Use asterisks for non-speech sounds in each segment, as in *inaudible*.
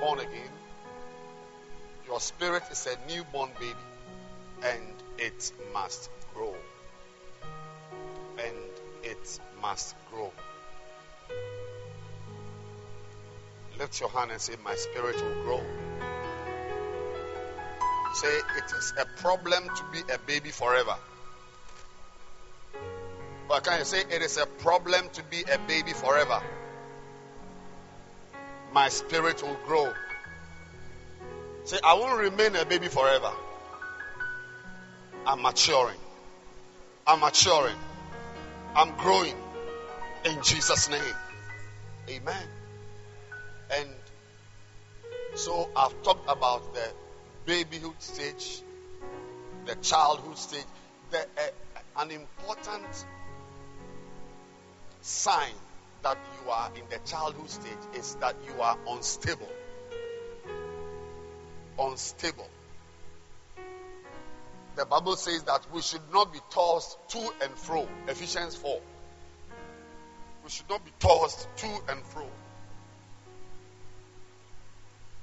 born again, your spirit is a newborn baby and it must grow. And it must grow. Lift your hand and say, My spirit will grow. Say, It is a problem to be a baby forever. But can you say, It is a problem to be a baby forever? My spirit will grow. Say, I won't remain a baby forever. I'm maturing. I'm maturing. I'm growing in Jesus' name. Amen. And so I've talked about the babyhood stage, the childhood stage. The, uh, an important sign that you are in the childhood stage is that you are unstable. Unstable. The Bible says that we should not be tossed to and fro. Ephesians 4. We should not be tossed to and fro.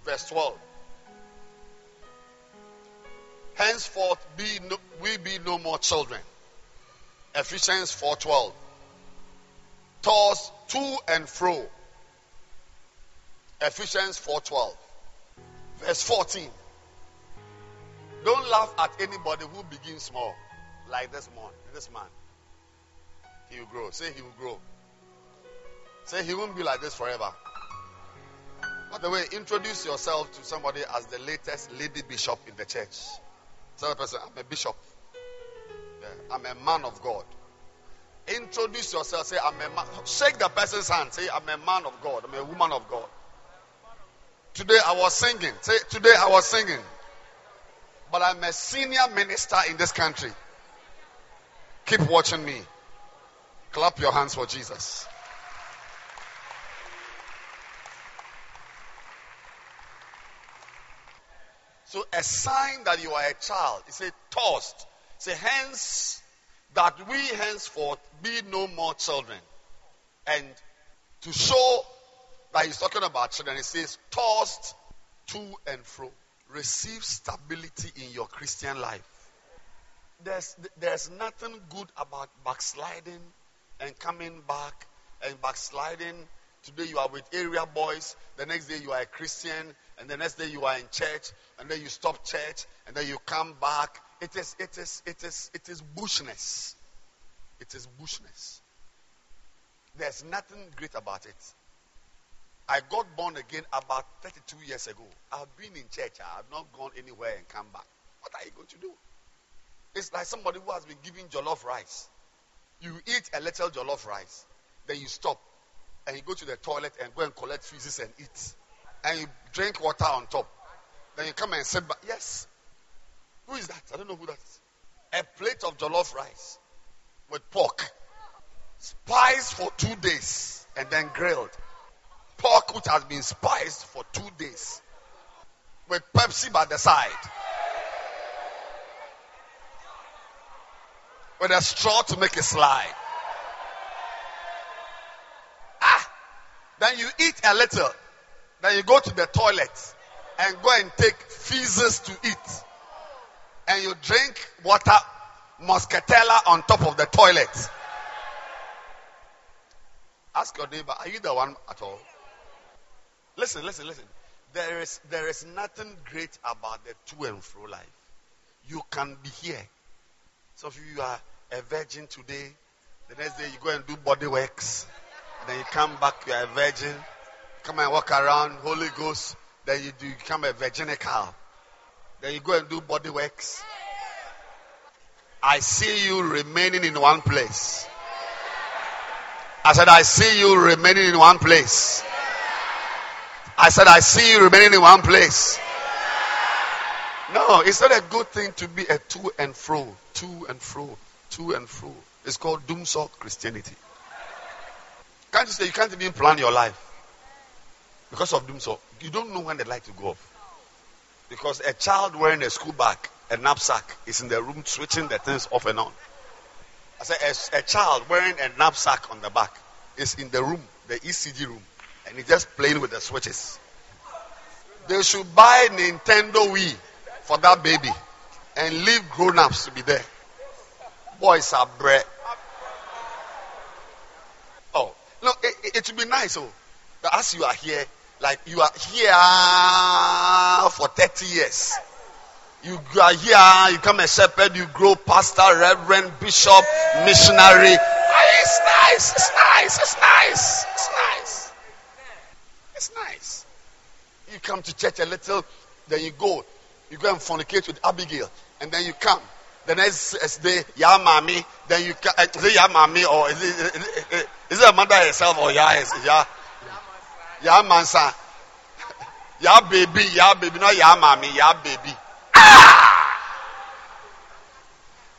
Verse 12. Henceforth be no, we be no more children. Ephesians 4:12. Tossed to and fro. Ephesians 4:12. Verse 14. Don't laugh at anybody who begins small, like this man. This man, he will grow. Say he will grow. Say he won't be like this forever. By the way, introduce yourself to somebody as the latest lady bishop in the church. Tell the person, I'm a bishop. I'm a man of God. Introduce yourself. Say, I'm a man. Shake the person's hand. Say, I'm a man of God. I'm a woman of God. Today I was singing. Say, today I was singing. But I'm a senior minister in this country. Keep watching me. Clap your hands for Jesus. So a sign that you are a child is a tossed. Say hence that we henceforth be no more children. And to show that he's talking about children, he says tossed to and fro. Receive stability in your Christian life. There's there's nothing good about backsliding and coming back and backsliding Today you are with area boys. The next day you are a Christian. And the next day you are in church. And then you stop church. And then you come back. It is, it is, it is, it is bushness. It is bushness. There's nothing great about it. I got born again about 32 years ago. I've been in church. I have not gone anywhere and come back. What are you going to do? It's like somebody who has been given jollof rice. You eat a little jollof rice, then you stop and you go to the toilet and go and collect feces and eat. And you drink water on top. Then you come and sit back. Yes. Who is that? I don't know who that is. A plate of jollof rice with pork. Spiced for two days and then grilled. Pork which has been spiced for two days. With Pepsi by the side. With a straw to make it slide. Ah! Then you eat a little. Then you go to the toilet and go and take feces to eat. And you drink water, muscatella on top of the toilet. Ask your neighbor, are you the one at all? Listen, listen, listen. There is, there is nothing great about the to and fro life. You can be here. Some of you are a virgin today. The next day you go and do body works. Then you come back, you are a virgin. Come and walk around, Holy Ghost. Then you, do, you become a virginical. Then you go and do body works. I see you remaining in one place. I said, I see you remaining in one place. I said, I see you remaining in one place. No, it's not a good thing to be a to and fro, to and fro, to and fro. It's called doomsday Christianity. Can't you say you can't even plan your life because of doomsday? You don't know when the light will go off. Because a child wearing a school bag, a knapsack, is in the room switching the things off and on. I said a, a child wearing a knapsack on the back is in the room, the ECG room, and he's just playing with the switches. They should buy Nintendo Wii for that baby and leave grown-ups to be there. Boys are bread. Oh, no, it, it, it would be nice, oh, as you are here, like you are here for 30 years. You are here, you come a shepherd, you grow pastor, reverend, bishop, missionary. It's nice, it's nice, it's nice, it's nice. It's nice. You come to church a little, then you go. You go and fornicate with Abigail, and then you come. The next day, ya mommy, then you come. Eh, is it ya mommy or is it, is it, is a mother herself or ya, ya, ya mansa? Ya baby, ya baby, not ya mommy, ya baby. Ah!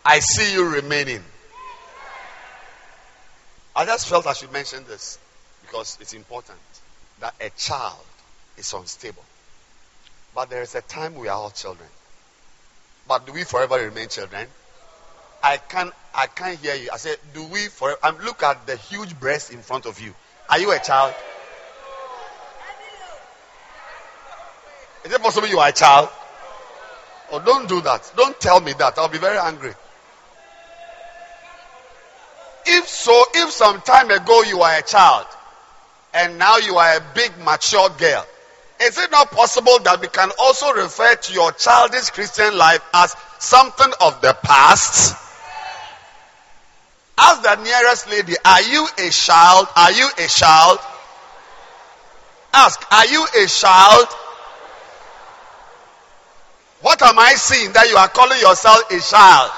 I see you remaining. I just felt I should mention this because it's important that a child is unstable. But there is a time we are all children. But do we forever remain children? I can't I can't hear you. I said, do we forever um, look at the huge breast in front of you. Are you a child? Is it possible you are a child? Oh, don't do that. Don't tell me that. I'll be very angry. If so, if some time ago you were a child and now you are a big mature girl, is it not possible that we can also refer to your childish Christian life as something of the past? Ask the nearest lady, are you a child? Are you a child? Ask, are you a child? What am I seeing that you are calling yourself a child?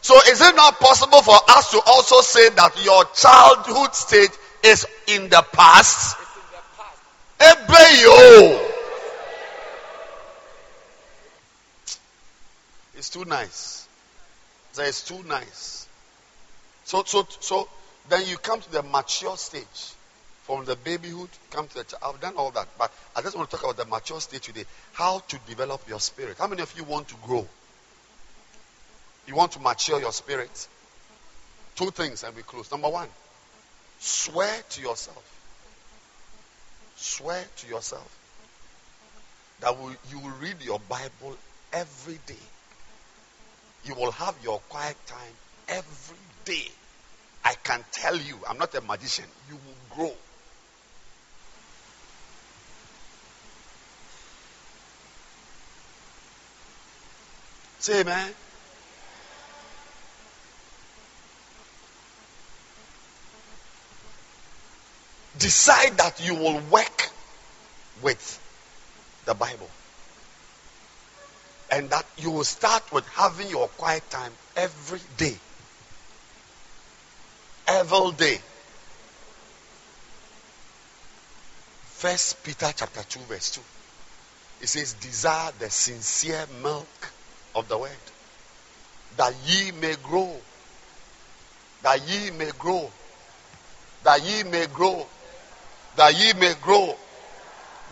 So is it not possible for us to also say that your childhood stage is in the past? Ebeyo. It's too nice. It's too nice. So, so, so then you come to the mature stage. From the babyhood, come to the child. I've done all that. But I just want to talk about the mature stage today. How to develop your spirit. How many of you want to grow? You want to mature your spirit? Two things and we close. Number one, swear to yourself. Swear to yourself that you will read your Bible every day. You will have your quiet time every day. I can tell you, I'm not a magician, you will grow. Say amen. Decide that you will work with the Bible. And that you will start with having your quiet time every day. Every day. First Peter chapter 2, verse 2. It says, Desire the sincere milk of the word, that ye may grow, that ye may grow, that ye may grow, that ye may grow,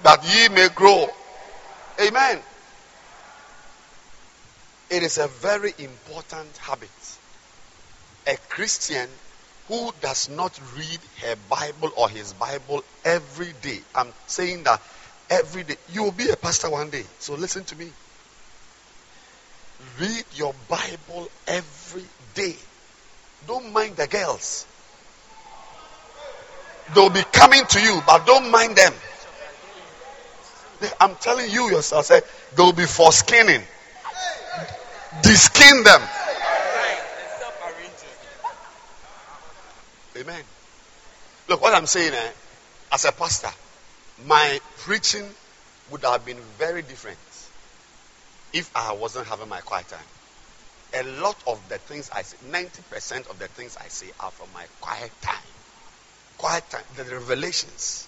that ye may grow. Amen. It is a very important habit. A Christian who does not read her Bible or his Bible every day. I'm saying that every day. You will be a pastor one day. So listen to me. Read your Bible every day. Don't mind the girls. They'll be coming to you, but don't mind them. I'm telling you yourself, say, they'll be for skinning. Deskin them. Amen. Look, what I'm saying, eh, as a pastor, my preaching would have been very different if I wasn't having my quiet time. A lot of the things I say, 90% of the things I say are from my quiet time. Quiet time, the revelations,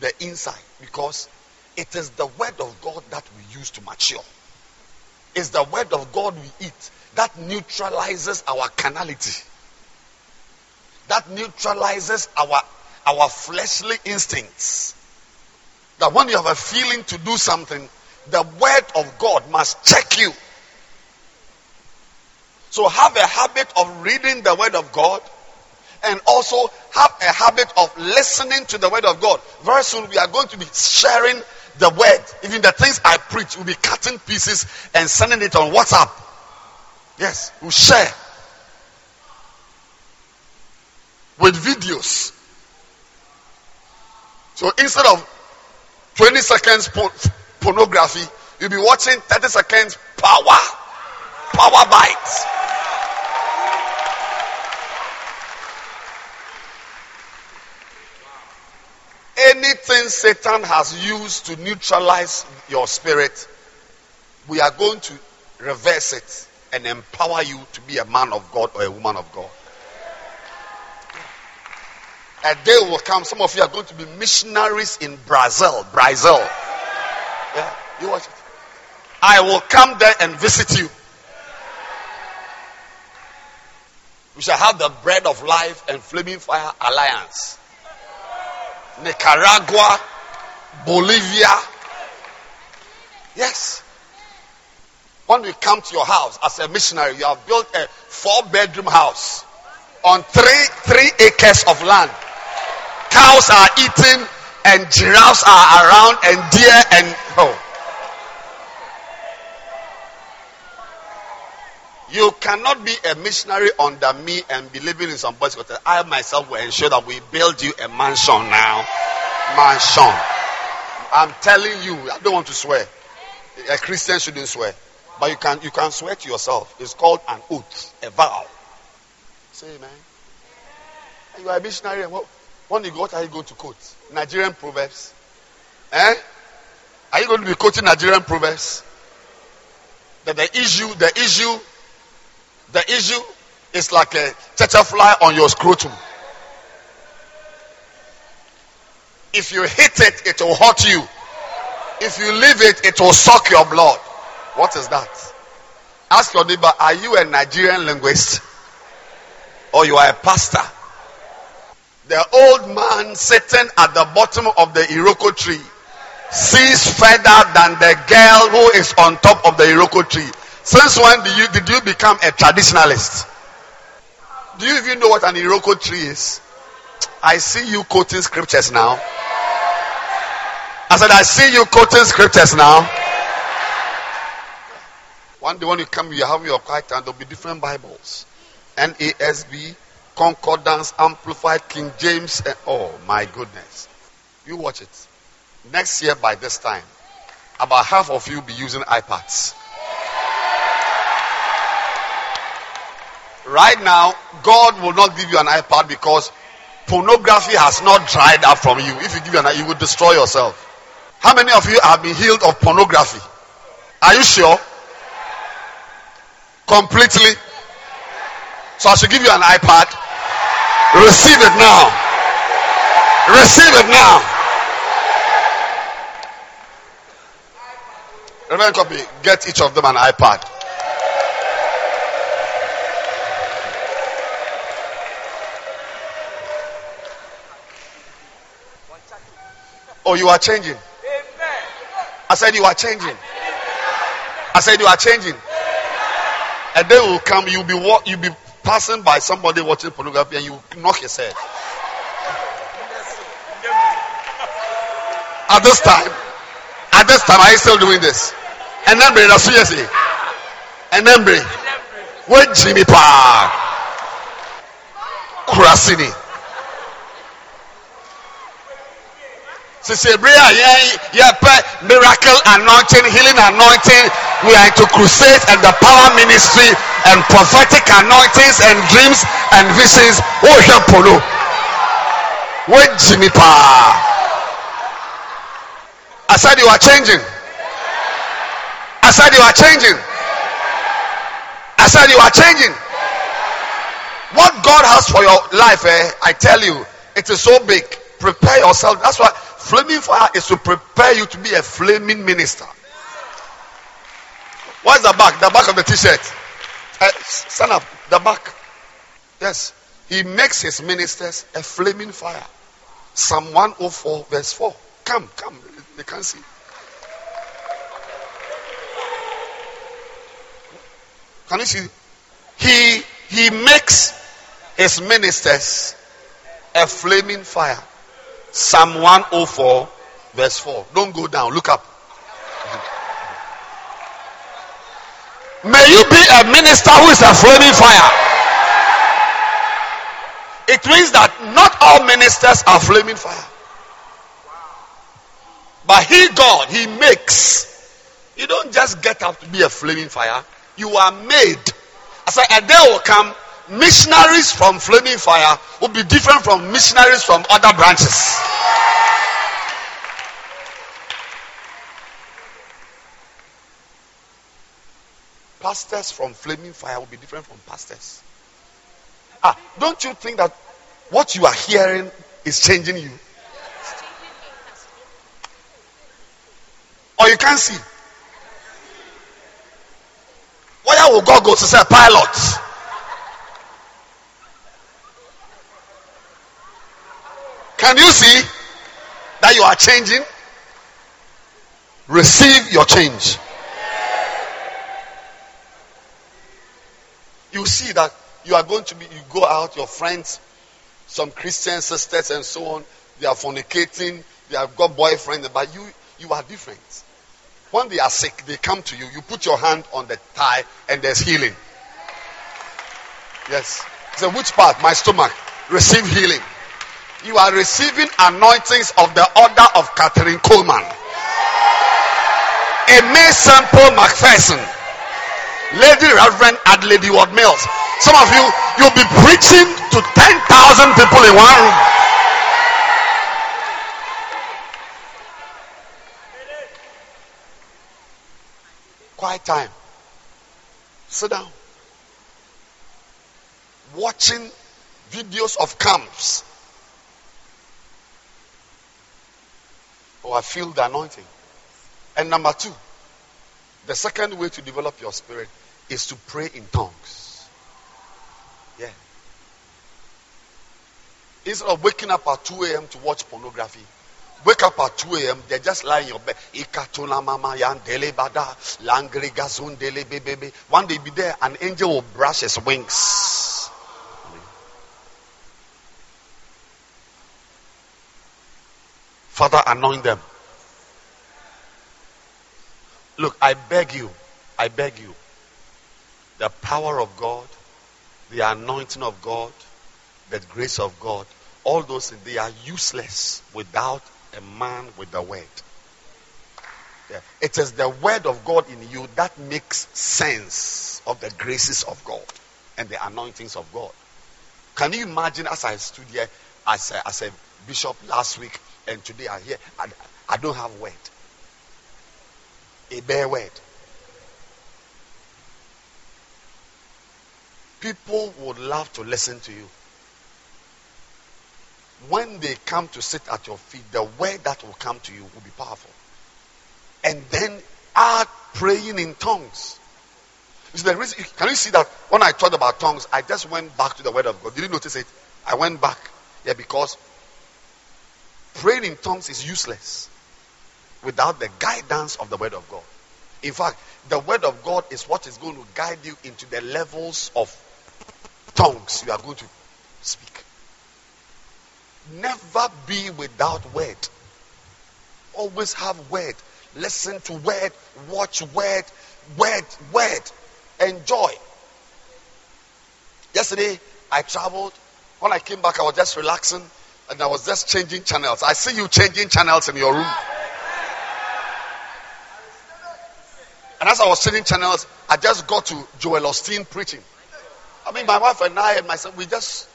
the insight, because it is the word of God that we use to mature. It's the word of God we eat that neutralizes our carnality. That neutralizes our, our fleshly instincts. That when you have a feeling to do something, the word of God must check you. So have a habit of reading the word of God and also have a habit of listening to the word of God. Very soon we are going to be sharing the word. Even the things I preach, we'll be cutting pieces and sending it on WhatsApp. Yes, we'll share with videos. So instead of 20 seconds pornography, you'll be watching 30 seconds power, power bites. Anything Satan has used to neutralize your spirit, we are going to reverse it and empower you to be a man of God or a woman of God. A day will come, some of you are going to be missionaries in Brazil. Brazil. Yeah, you watch it. I will come there and visit you. We shall have the bread of life and flaming fire alliance. Nicaragua, Bolivia. Yes. When we come to your house as a missionary, you have built a four bedroom house on three, three acres of land. Cows are eating and giraffes are around and deer and oh. You cannot be a missionary under me and be living in some boys' hotel. I myself will ensure that we build you a mansion now. Mansion. I'm telling you, I don't want to swear. A Christian shouldn't swear. But you can you can swear to yourself. It's called an oath, a vow. Say amen. You are a missionary. And what, when you go, are you going to quote? Nigerian proverbs. Eh? Are you going to be quoting Nigerian proverbs? That the issue, the issue the issue is like a fly on your scrotum. If you hit it, it will hurt you. If you leave it, it will suck your blood. What is that? Ask your neighbor, are you a Nigerian linguist? Or you are a pastor? The old man sitting at the bottom of the Iroko tree sees further than the girl who is on top of the Iroko tree. Since when did you, did you become a traditionalist? Do you even know what an Iroko tree is? I see you quoting scriptures now. I said, I see you quoting scriptures now. One day when you come, you have your quiet time, there'll be different Bibles. NASB, Concordance, Amplified, King James, and, oh my goodness. You watch it. Next year by this time, about half of you be using iPads. Right now, God will not give you an iPad because pornography has not dried up from you. If you give you an you will destroy yourself. How many of you have been healed of pornography? Are you sure? Completely. So I should give you an iPad. Receive it now. Receive it now. Reverend Copy, get each of them an iPad. Oh, you are changing. I said you are changing. I said you are changing. A day will come, you'll be what you'll be passing by somebody watching pornography and you knock his head. At this time, at this time, are you still doing this? And then, brother, seriously. And then, where Jimmy Park, Kurasini. Sisi ebere a yɛn miracle anointing healing anointing we are into crusade and the power ministry and prophetic anointings and dreams and visions. Wohwɛ polo. Paa I said you are changing. I said you are changing. I said you are changing. What God has for your life eh, I tell you it is so big. Prepare yourself. That's why Flaming fire is to prepare you to be a flaming minister. What's the back? The back of the t-shirt. Uh, stand up. The back. Yes. He makes his ministers a flaming fire. Psalm 104, verse 4. Come, come. They can't see. Can you see? He he makes his ministers a flaming fire. Psalm 104, verse 4. Don't go down. Look up. May you be a minister who is a flaming fire. It means that not all ministers are flaming fire. But he, God, he makes. You don't just get up to be a flaming fire. You are made. I said, a day will come, missionaries from flaming fire will be different from missionaries from other branches. Pastors from flaming fire will be different from pastors. Ah, don't you think that what you are hearing is changing you? Or you can't see? Where will God go to say pilot? Can you see that you are changing? Receive your change. You see that you are going to be, you go out, your friends, some Christian sisters and so on, they are fornicating, they have got boyfriends, but you, you are different. When they are sick, they come to you, you put your hand on the thigh, and there's healing. Yes. So which part? My stomach. Receive healing. You are receiving anointings of the order of Kathryn Kuhlman. Aimee Semple McPherson. Lady Reverend Adelaide Ward Mills. Some of you, you'll be preaching to 10,000 people in one room. Quiet time. Sit down. Watching videos of camps. I feel the anointing. And number two, the second way to develop your spirit is to pray in tongues. Yeah. Instead of waking up at 2 a.m. to watch pornography, wake up at 2 a.m. They just lie in your bed. One day be there, an angel will brush his wings. Father, anoint them. Look, I beg you, I beg you. The power of God, the anointing of God, the grace of God, all those things, they are useless without a man with the word. It is the word of God in you that makes sense of the graces of God and the anointings of God. Can you imagine as I stood here as a, as a bishop last week and today I hear, I, I don't have word. A bare word. People would love to listen to you when they come to sit at your feet, the word that will come to you will be powerful. And then add praying in tongues. Is the reason, can you see that when I talked about tongues, I just went back to the word of God. Did you notice it? I went back. Yeah, because praying in tongues is useless without the guidance of the word of God. In fact, the word of God is what is going to guide you into the levels of tongues you are going to speak. Never be without word. Always have word. Listen to word. Watch word. Word. Word. Enjoy. Yesterday, I traveled. When I came back, I was just relaxing and I was just changing channels. I see you changing channels in your room. And as I was changing channels, I just got to Joel Osteen preaching. I mean, my wife and I and myself, we just,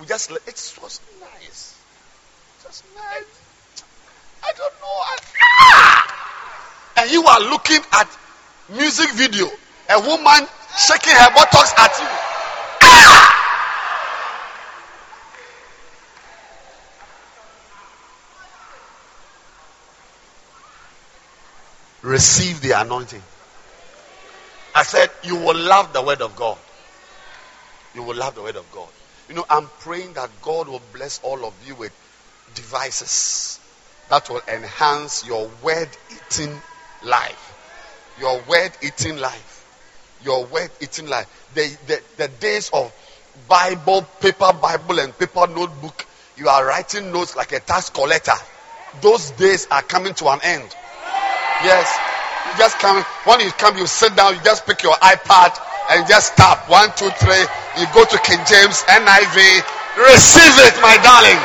we just, it was nice. Just nice. I don't know. ah! And you are looking at music video, a woman shaking her buttocks at you. Receive the anointing. I said, you will love the word of God. You will love the word of God. You know, I'm praying that God will bless all of you with devices that will enhance your word eating life. Your word eating life. Your word eating life. The, the, the days of Bible, paper Bible, and paper notebook, you are writing notes like a tax collector. Those days are coming to an end. Yes. You just come, when you come, you sit down, you just pick your iPad and just tap one, two, three. You go to King James, NIV, receive it, my darling.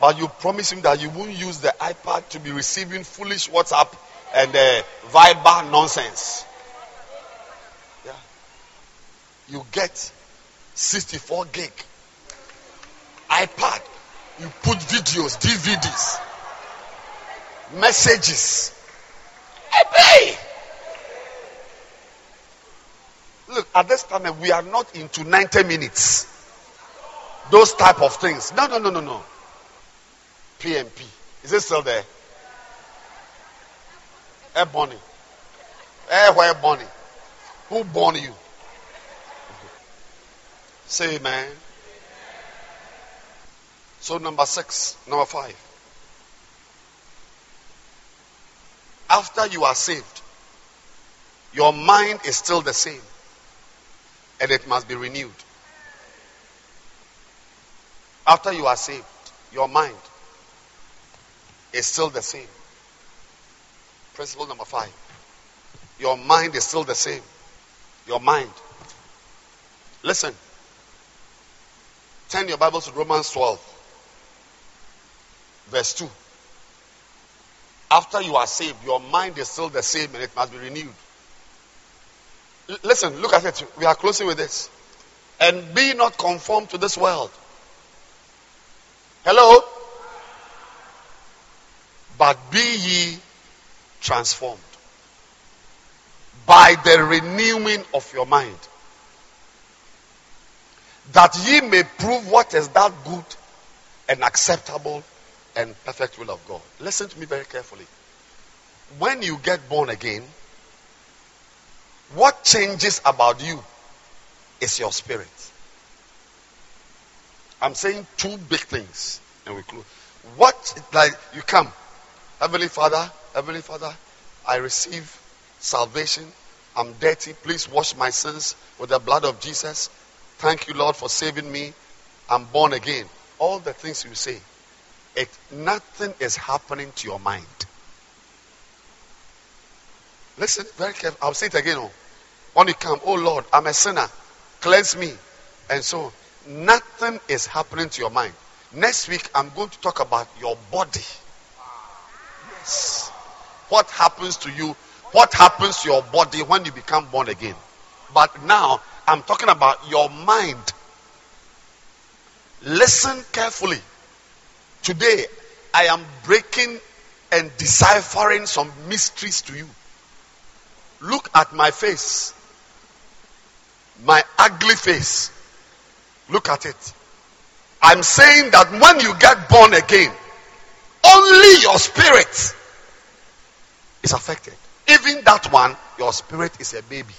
But you promise him that you won't use the iPad to be receiving foolish WhatsApp and uh, Viber nonsense. Yeah. You get 64 gig iPad. You put videos, DVDs, messages. Pay. Look, at this time we are not into 90 minutes. Those type of things. No, no, no, no, no. PMP. Is it still there? Eh, Bonnie. Eh, where Bonnie? Who born you? Say amen. So, number six, number five. After you are saved, your mind is still the same and it must be renewed. After you are saved, your mind is still the same. Principle number five. Your mind is still the same. Your mind. Listen. Turn your Bibles to Romans 12, verse 2. After you are saved, your mind is still the same and it must be renewed. L- listen, look at it. We are closing with this. And be not conformed to this world. Hello? But be ye transformed by the renewing of your mind, that ye may prove what is that good and acceptable and perfect will of God. Listen to me very carefully. When you get born again, what changes about you is your spirit. I'm saying two big things, and we close. What, like, you come, Heavenly Father, Heavenly Father, I receive salvation. I'm dirty. Please wash my sins with the blood of Jesus. Thank you, Lord, for saving me. I'm born again. All the things you say, it nothing is happening to your mind. Listen very carefully. I'll say it again. Oh. When you come, oh Lord, I'm a sinner. Cleanse me. And so nothing is happening to your mind. Next week, I'm going to talk about your body. Yes. What happens to you? What happens to your body when you become born again? But now, I'm talking about your mind. Listen carefully. Today, I am breaking and deciphering some mysteries to you. Look at my face. My ugly face. Look at it. I'm saying that when you get born again, only your spirit is affected. Even that one, your spirit is a baby.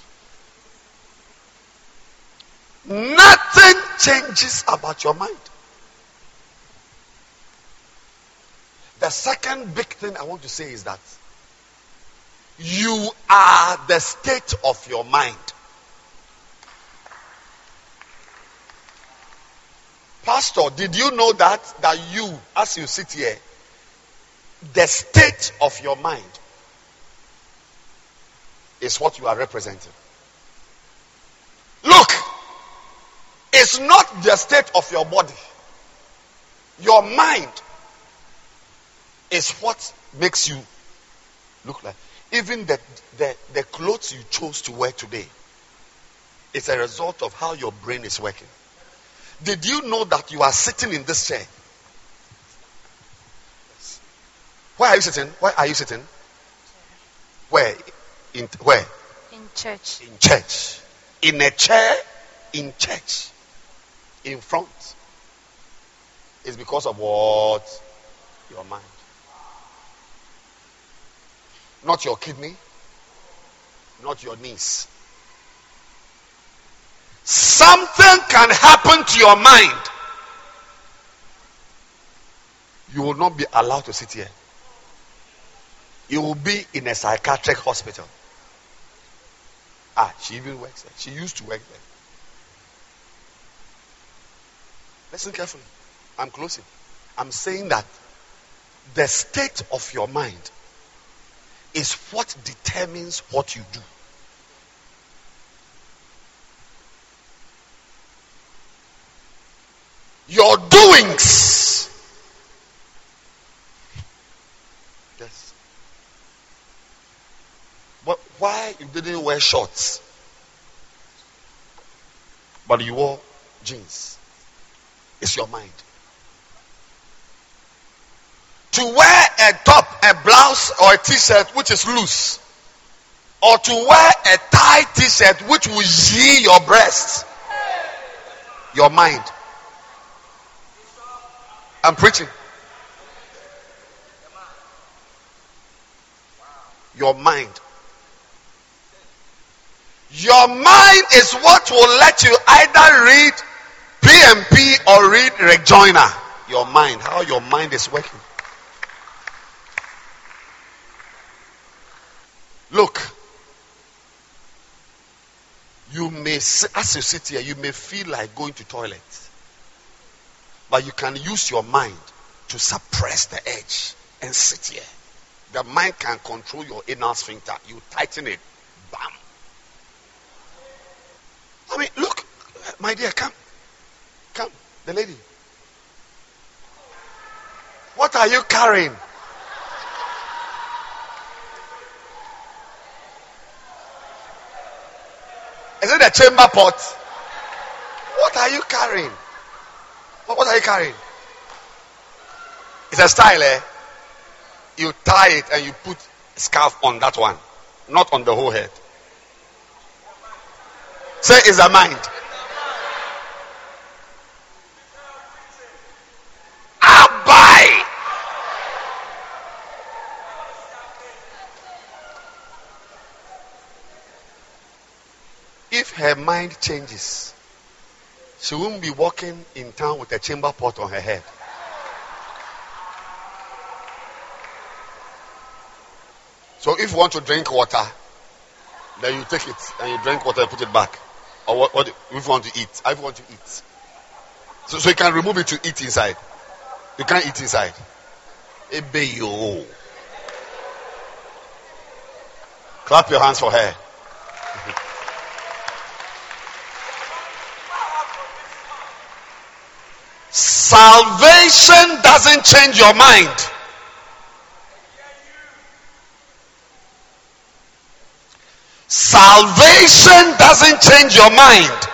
Nothing changes about your mind. The second big thing I want to say is that you are the state of your mind. Pastor, did you know that that you as you sit here the state of your mind is what you are representing. Look, it's not the state of your body. Your mind is what makes you look like. Even the, the, the clothes you chose to wear today is a result of how your brain is working. Did you know that you are sitting in this chair? Where are you sitting? Where are you sitting? Where? In where? In church. In church. In a chair in church. In front. It's because of what? Your mind. Not your kidney, not your knees. Something can happen to your mind. You will not be allowed to sit here. You will be in a psychiatric hospital. Ah, she even works there. She used to work there. Listen carefully. I'm closing. I'm saying that the state of your mind is what determines what you do. Your doings. Yes. But why you didn't wear shorts? But you wore jeans. It's your mind. To wear a top, a blouse, or a t shirt which is loose, or to wear a tight t shirt which will see your breasts, your mind. I'm preaching. Your mind. Your mind is what will let you either read PMP or read Rejoinder. Your mind, how your mind is working. Look, you may, as you sit here, you may feel like going to toilet, but you can use your mind to suppress the edge and sit here. The mind can control your anal sphincter. You tighten it, bam. I mean, look, my dear, come. Come, the lady. What are you carrying? A chamber pot? What are you carrying? What are you carrying? It's a style, eh? You tie it and you put scarf on that one, not on the whole head. Say, it's a mind. Her mind changes, she won't be walking in town with a chamber pot on her head. So if you want to drink water, then you take it and you drink water and put it back. Or what, what if you want to eat? I want to eat. So, so you can remove it to eat inside. You can't eat inside. Ebe yo. Clap your hands for her. Salvation doesn't change your mind. Salvation doesn't change your mind.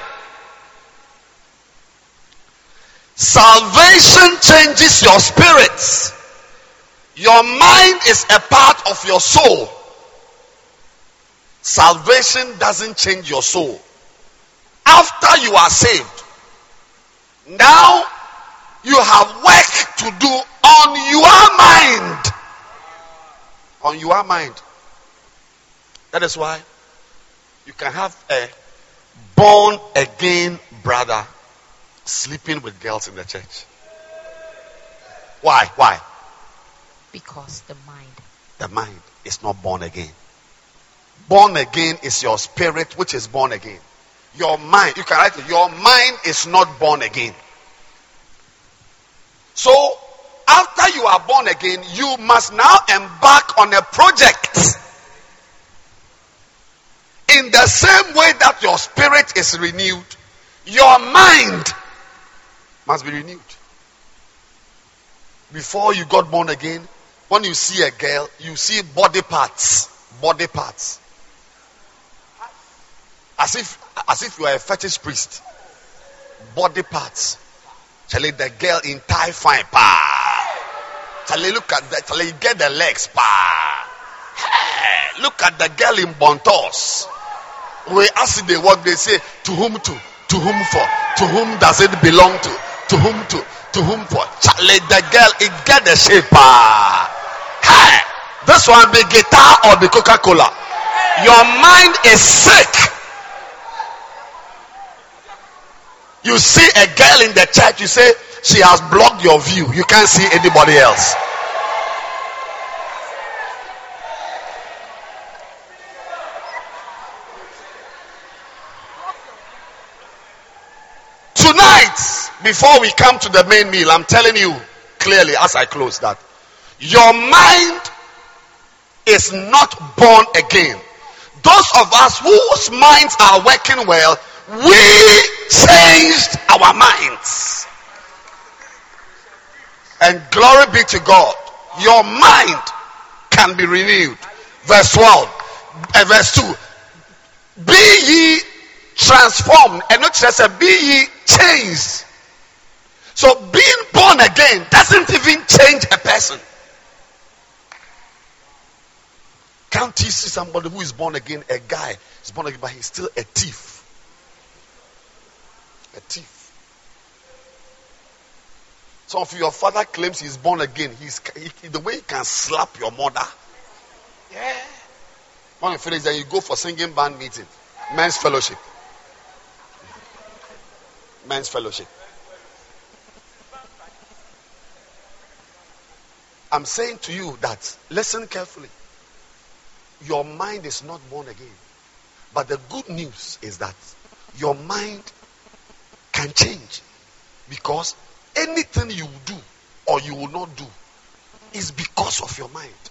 Salvation changes your spirits. Your mind is a part of your soul. Salvation doesn't change your soul. After you are saved, now you have work to do on your mind. On your mind. That is why you can have a born again brother sleeping with girls in the church. Why? Why? Because the mind. The mind is not born again. Born again is your spirit, which is born again. Your mind, you can write it, your mind is not born again. So, after you are born again, you must now embark on a project. In the same way that your spirit is renewed, your mind must be renewed. Before you got born again, when you see a girl, you see body parts. Body parts. As if as if you are a fetish priest. Body parts. Charlie, the girl in tie fine, pa. Charlie, look at that. Charlie, get the legs, pa. Hey, look at the girl in Bontos. We ask the what they say, to whom to, to whom for, to whom does it belong to, to whom to, to whom for. Charlie, the girl, it get the shape, pa. Hey, This one be guitar or be Coca Cola. Your mind is sick. You see a girl in the church, you say she has blocked your view. You can't see anybody else. Tonight, before we come to the main meal, I'm telling you clearly as I close that your mind is not born again. Those of us whose minds are working well, we changed our minds. And glory be to God. Your mind can be renewed. Verse 12, uh, verse 2. Be ye transformed. And not just a be ye changed. So being born again doesn't even change a person. Can't you see somebody who is born again? A guy is born again, but he's still a thief. A thief. Some of your father claims he's born again. He's he, the way he can slap your mother. Yeah. When you finish, then you go for singing band meeting, men's fellowship, men's fellowship. I'm saying to you that listen carefully your mind is not born again. But the good news is that your mind can change because anything you do or you will not do is because of your mind.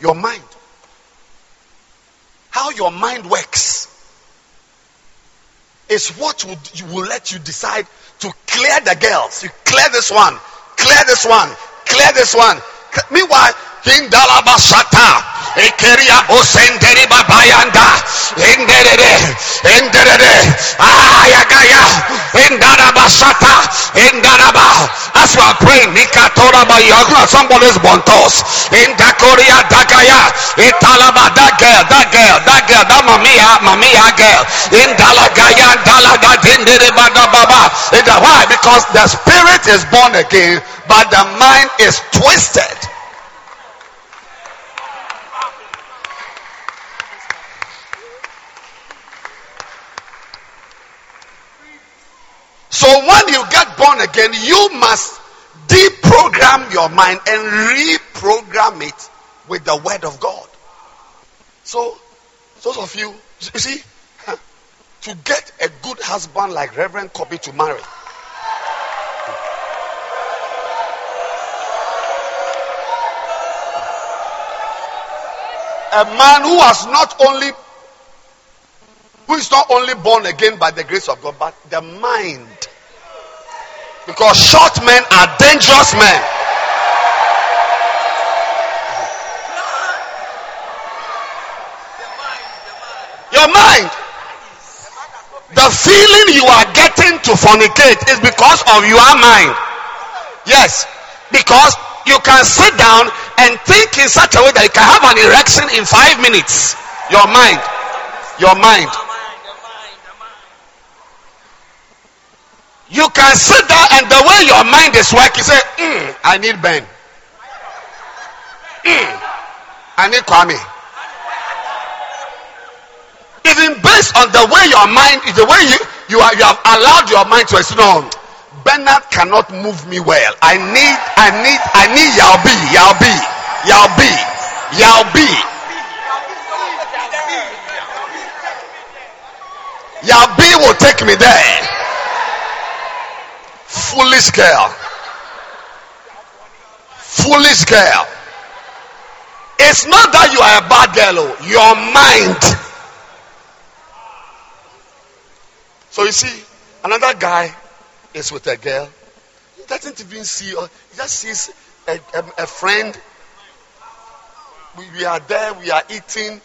Your mind. How your mind works is what would, will let you decide to clear the girls. You clear this one, clear this one, clear this one. Meanwhile, Indalabasata. Ekeria Bosenderi Babayanda. Enderede. Enderede. Ayagaya. Endarabasata. Endaraba. As you are praying, Nikatora Bayagla, somebody's bontos. Indakoria Dagaya. Italaba, that girl, that girl, that girl, that mamia, mamia girl. Indalagaya, Dalaga, Dindere Baba. Why? Because the spirit is born again, but the mind is twisted. So when you get born again, you must deprogram your mind and reprogram it with the word of God. So, those of you, *laughs* you see, *laughs* to get a good husband like Reverend Kobe to marry, a man who has not only who is not only born again by the grace of God, but the mind because short men are dangerous men. Your mind. The feeling you are getting to fornicate is because of your mind. Yes. Because you can sit down and think in such a way that you can have an erection in five minutes. Your mind. Your mind. You can sit there and the way your mind is working, say, mm, I need Ben. Mm, I need Kwame. Even based on the way your mind is, the way you, you, are, you have allowed your mind to no, Bernard cannot move me well. I need, I need, I need Yalbi, Yalbi, Yalbi, Yalbi. Yalbi will take me there. Foolish girl. Foolish girl. It's not that you are a bad girl, oh, your mind. So you see, another guy is with a girl. He doesn't even see, or he just sees a, a, a friend. We, we, are there, we are eating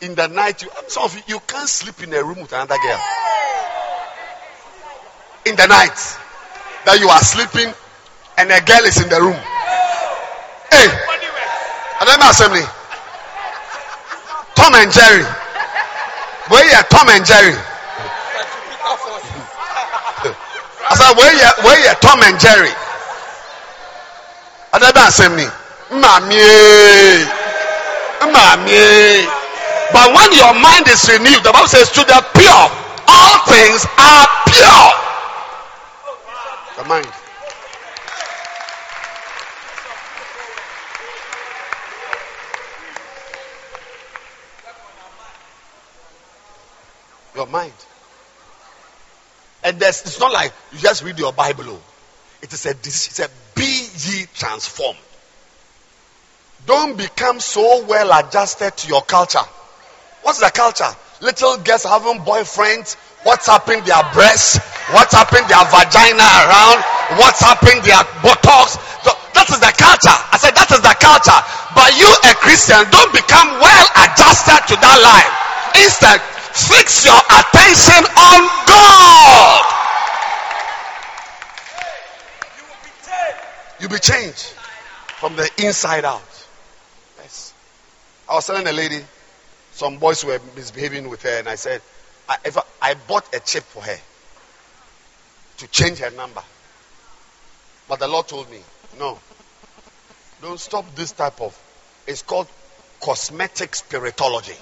in the night. You, some of you, you can't sleep in a room with another girl. In the night that you are sleeping and a girl is in the room. Hey, Adama Assembly. Tom and Jerry. Where you Tom and Jerry? I said, where you where you Tom and Jerry? Adama Assembly. Mamie. Mami. But when your mind is renewed, the Bible says, to the pure, all things are pure. Mind. Your mind. And there's, it's not like you just read your Bible. oh. It is a decision. a Be ye transformed. Don't become so well adjusted to your culture. What's the culture? Little girls having boyfriends. What's happening their breasts? What's happening their vagina around? What's happening their buttocks? That is the culture. I said that is the culture. But you, a Christian, don't become well adjusted to that life. Instead, fix your attention on God. You'll be changed from the inside out. Yes. I was telling a lady, some boys were misbehaving with her, and I said, I, I, I bought a chip for her to change her number. But the Lord told me, no, don't stop this type of, it's called cosmetic spiritology.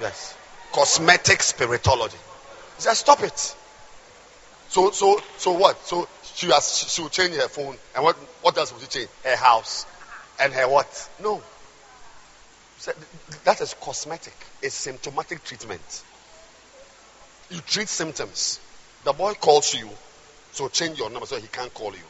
Yes. Cosmetic spiritology. Said, stop it. So, so, so what? So she has, she will change her phone, and what, what else will she change? Her house, and her what? No. Said, that is cosmetic. It's symptomatic treatment. You treat symptoms. The boy calls you, so change your number so he can't call you.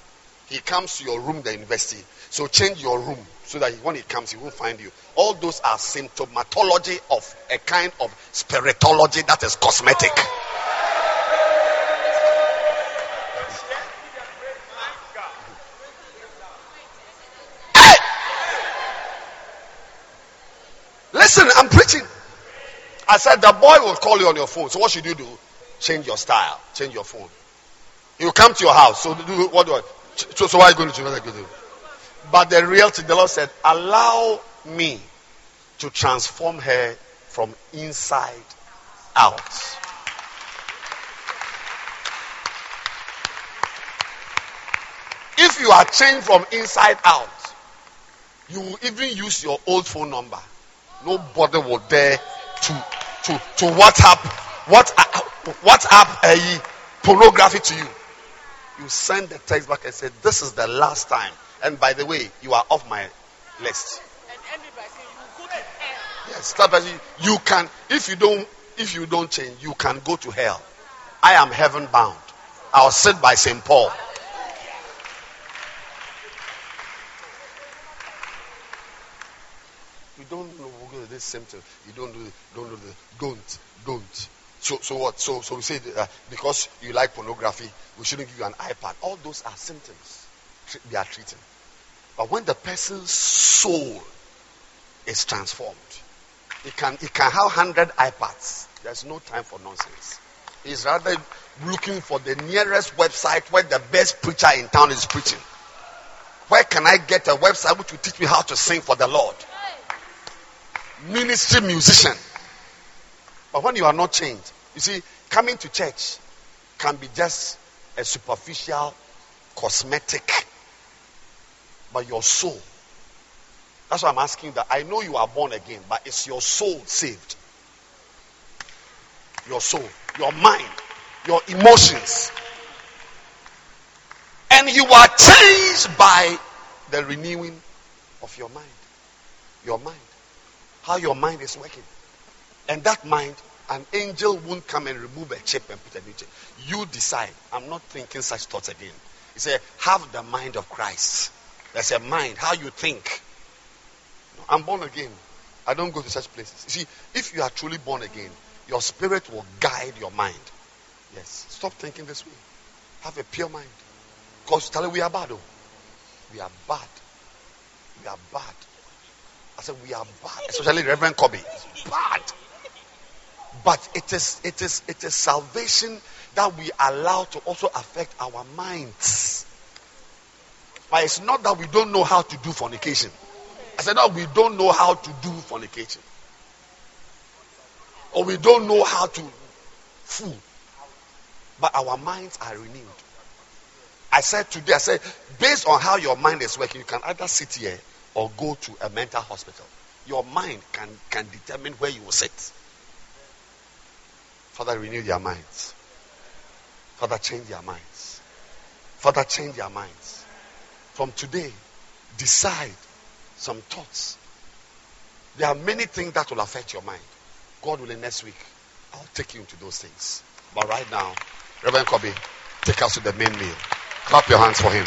He comes to your room, the university, so change your room so that when he comes, he won't find you. All those are symptomatology of a kind of spiritology that is cosmetic. Hey! Listen, I'm preaching. I said the boy will call you on your phone. So what should you do? Change your style. Change your phone. Will come to your house. So do what do I? So, so what are you going to do? You do? But the reality, the Lord said, allow me to transform her from inside out. If you are changed from inside out, you will even use your old phone number. Nobody will dare to to to WhatsApp what uh, WhatsApp uh, a pornography to you. You send the text back and say, "This is the last time." And by the way, you are off my list. And ended by saying, You go to hell. Yes, start by you can if you don't if you don't change, you can go to hell. I am heaven bound. I'll sit by St. Paul. You don't know this symptom. You don't do don't do the don't don't. So so what? So so we say uh, because you like pornography, we shouldn't give you an iPad. All those are symptoms. They are treating. But when the person's soul is transformed, it can he can have hundred iPads. There's no time for nonsense. He's rather looking for the nearest website where the best preacher in town is preaching. Where can I get a website which will teach me how to sing for the Lord? Ministry musician. But when you are not changed, you see, coming to church can be just a superficial, cosmetic, but your soul. That's why I'm asking that. I know you are born again, but it's your soul saved? Your soul, your mind, your emotions. And you are changed by the renewing of your mind. Your mind. How your mind is working. And that mind, an angel won't come and remove a chip and put a new chip. You decide. I'm not thinking such thoughts again. He said, have the mind of Christ. There's a mind, how you think. I'm born again. I don't go to such places. You see, if you are truly born again, your spirit will guide your mind. Yes. Stop thinking this way. Have a pure mind. Because tell we are bad. Oh. We are bad. We are bad. I said we are bad. *laughs* Especially Reverend Kobe. Bad. But it is it is it is salvation that we allow to also affect our minds. But it's not that we don't know how to do fornication. I said, no, we don't know how to do fornication. Or we don't know how to fool. But our minds are renewed. I said today, I said, based on how your mind is working, you can either sit here or go to a mental hospital. Your mind can, can determine where you will sit. Father, renew their minds. Father, change their minds. Father, change their minds. From today, decide some thoughts. There are many things that will affect your mind. God willing, next week, I'll take you into those things. But right now, Reverend Kobe, take us to the main meal. Clap your hands for him.